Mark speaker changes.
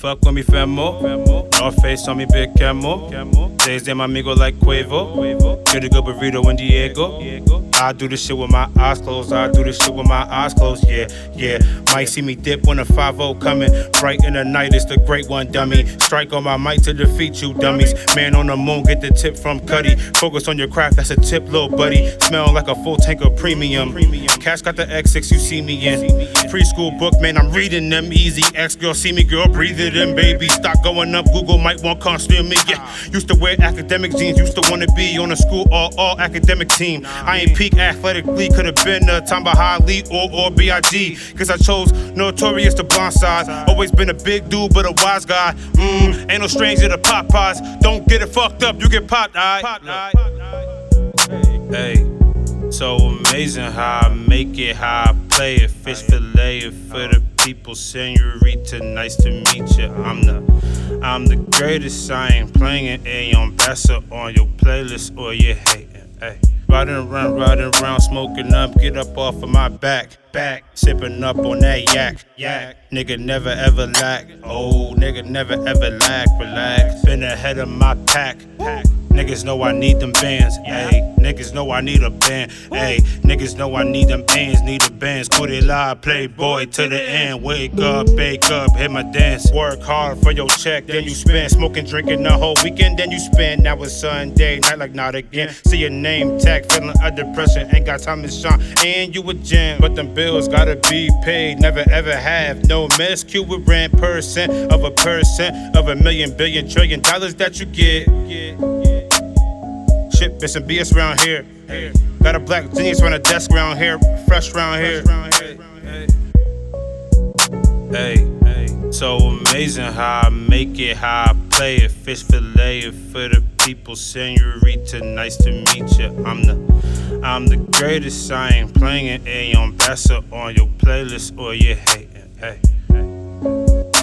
Speaker 1: fuck with me, famo. North face on me, big camo. Days my amigo like Quavo. Get a good burrito in Diego. I do this shit with my eyes closed. I do this shit with my eyes closed. Yeah, yeah. Might see me dip when a 5 coming. Bright in the night, it's the great one, dummy. Strike on my mic to defeat you, dummies. Man on the moon, get the tip from Cudi. Focus on your craft, that's a tip, little buddy. Smell like a full tank of premium. Cash got the X6, you see me in. Preschool book, man, I'm reading them easy. Ex girl, see me, girl, breathe it in, baby. Stock going up, Google might want steal me. Yeah, used to wear academic jeans, used to wanna be on a school all all academic team. I ain't peak athletically, could have been a Tamba Hali or or BIG. Cause I chose notorious to blind side. Always been a big dude, but a wise guy. Mmm, ain't no stranger to Popeyes. Don't get it fucked up, you get popped, aight? Hey. So amazing how I make it, how I Fish fillet for the people. Senorita, nice to meet you. I'm the, I'm the greatest. I ain't playing. A on Bassa on your playlist or you hating. Hey. Riding around, riding around, smoking up. Get up off of my back, back. Sipping up on that yak, yak. Nigga never ever lack. Oh, nigga never ever lack. Relax. Been ahead of my pack, pack. Niggas know I need them bands, ayy. Niggas know I need a band, ayy. Niggas know I need them bands, need the bands. Could it lie, playboy to the end. Wake up, bake up, hit my dance. Work hard for your check, then you spend. Smoking, drinking the whole weekend, then you spend. Now it's Sunday, night like not again. See your name tag, feeling a depression. Ain't got time to shine, and you a gem. But them bills gotta be paid, never ever have. No mess, Q with rent, percent of a percent of a million, billion, trillion dollars that you get. Shit, been some BS around here. Got a black genius on the desk around here, fresh around here. Hey, hey, so amazing how I make it, how I play it. Fish fillet it for the people. Senorita, nice to meet you. I'm the, I'm the greatest. I ain't playing it. A on Bassa on your playlist or you hating. Hey, hey.